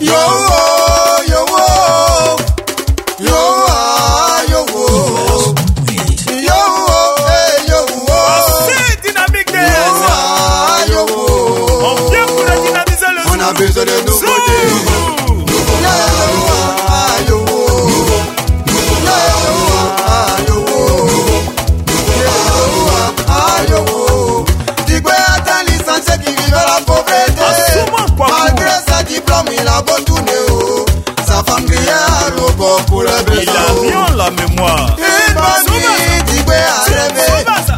Yo. Il a bien la mémoire. Une bonne nuit d'Igwe a rêvé.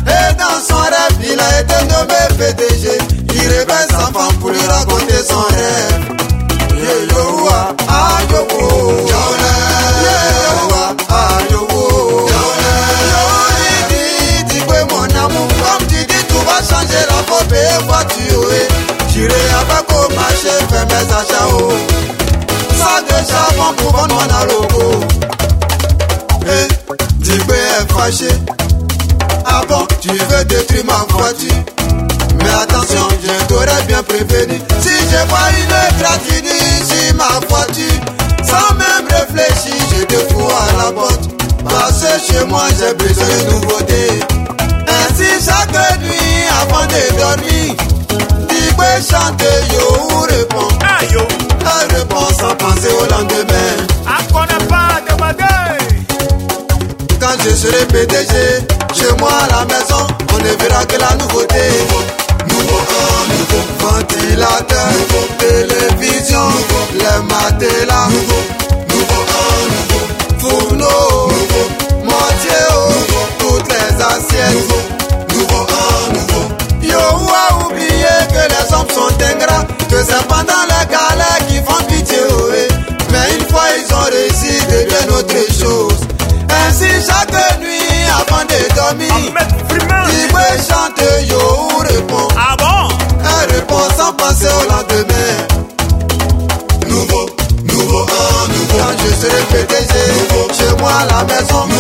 Et dans son rêve, il a été nommé PDG. Il réveille sa femme pour lui raconter son rêve. Yo yo wa, ah yo wo. Yo wa, ah yo wo. Yo dit Igwe mon amour, comme tu dis, tout va changer la peau et voiture. J'irai à Bako marcher, faire mes achats. Oh. Ça déjà, mon pour vendre mon halo. fâché. Ah bon, tu veux détruire ma voiture. Mais attention, je t'aurais bien prévenu. Si je vois une tragédie sur ma voiture, sans même réfléchir, je te fous à la porte. Parce que chez moi, j'ai besoin de nouveautés. Ainsi, chaque nuit, avant de dormir, tu peux chanter, yo, ou répond. Elle ah, répond sans penser au lendemain. serai PDG. Chez moi à la maison, on ne verra que la nouveauté. Nouveau, nouveau, nouveau. Ventilateur, nouveau, télévision. Nouveau, nouveau, un nouveau. Quand je serai PDG, nouveau. chez moi la maison.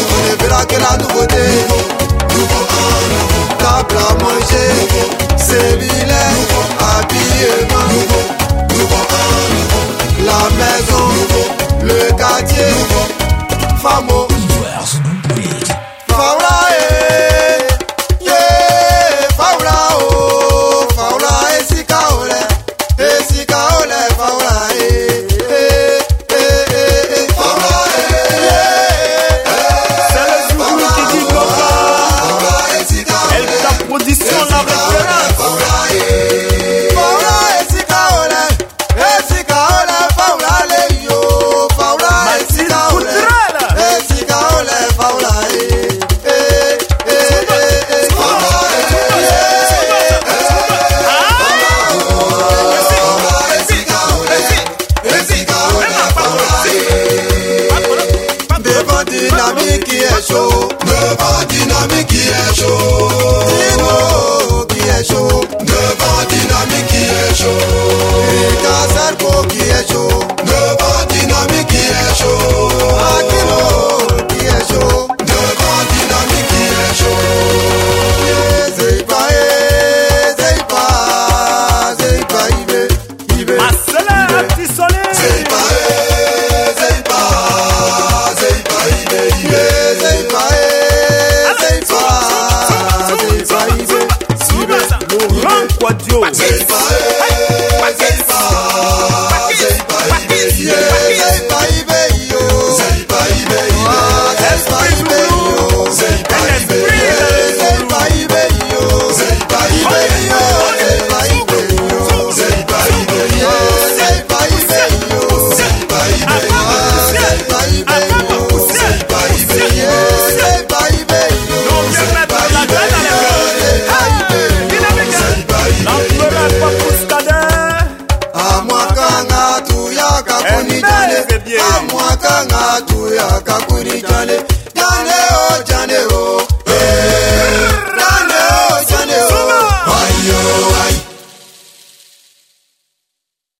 show.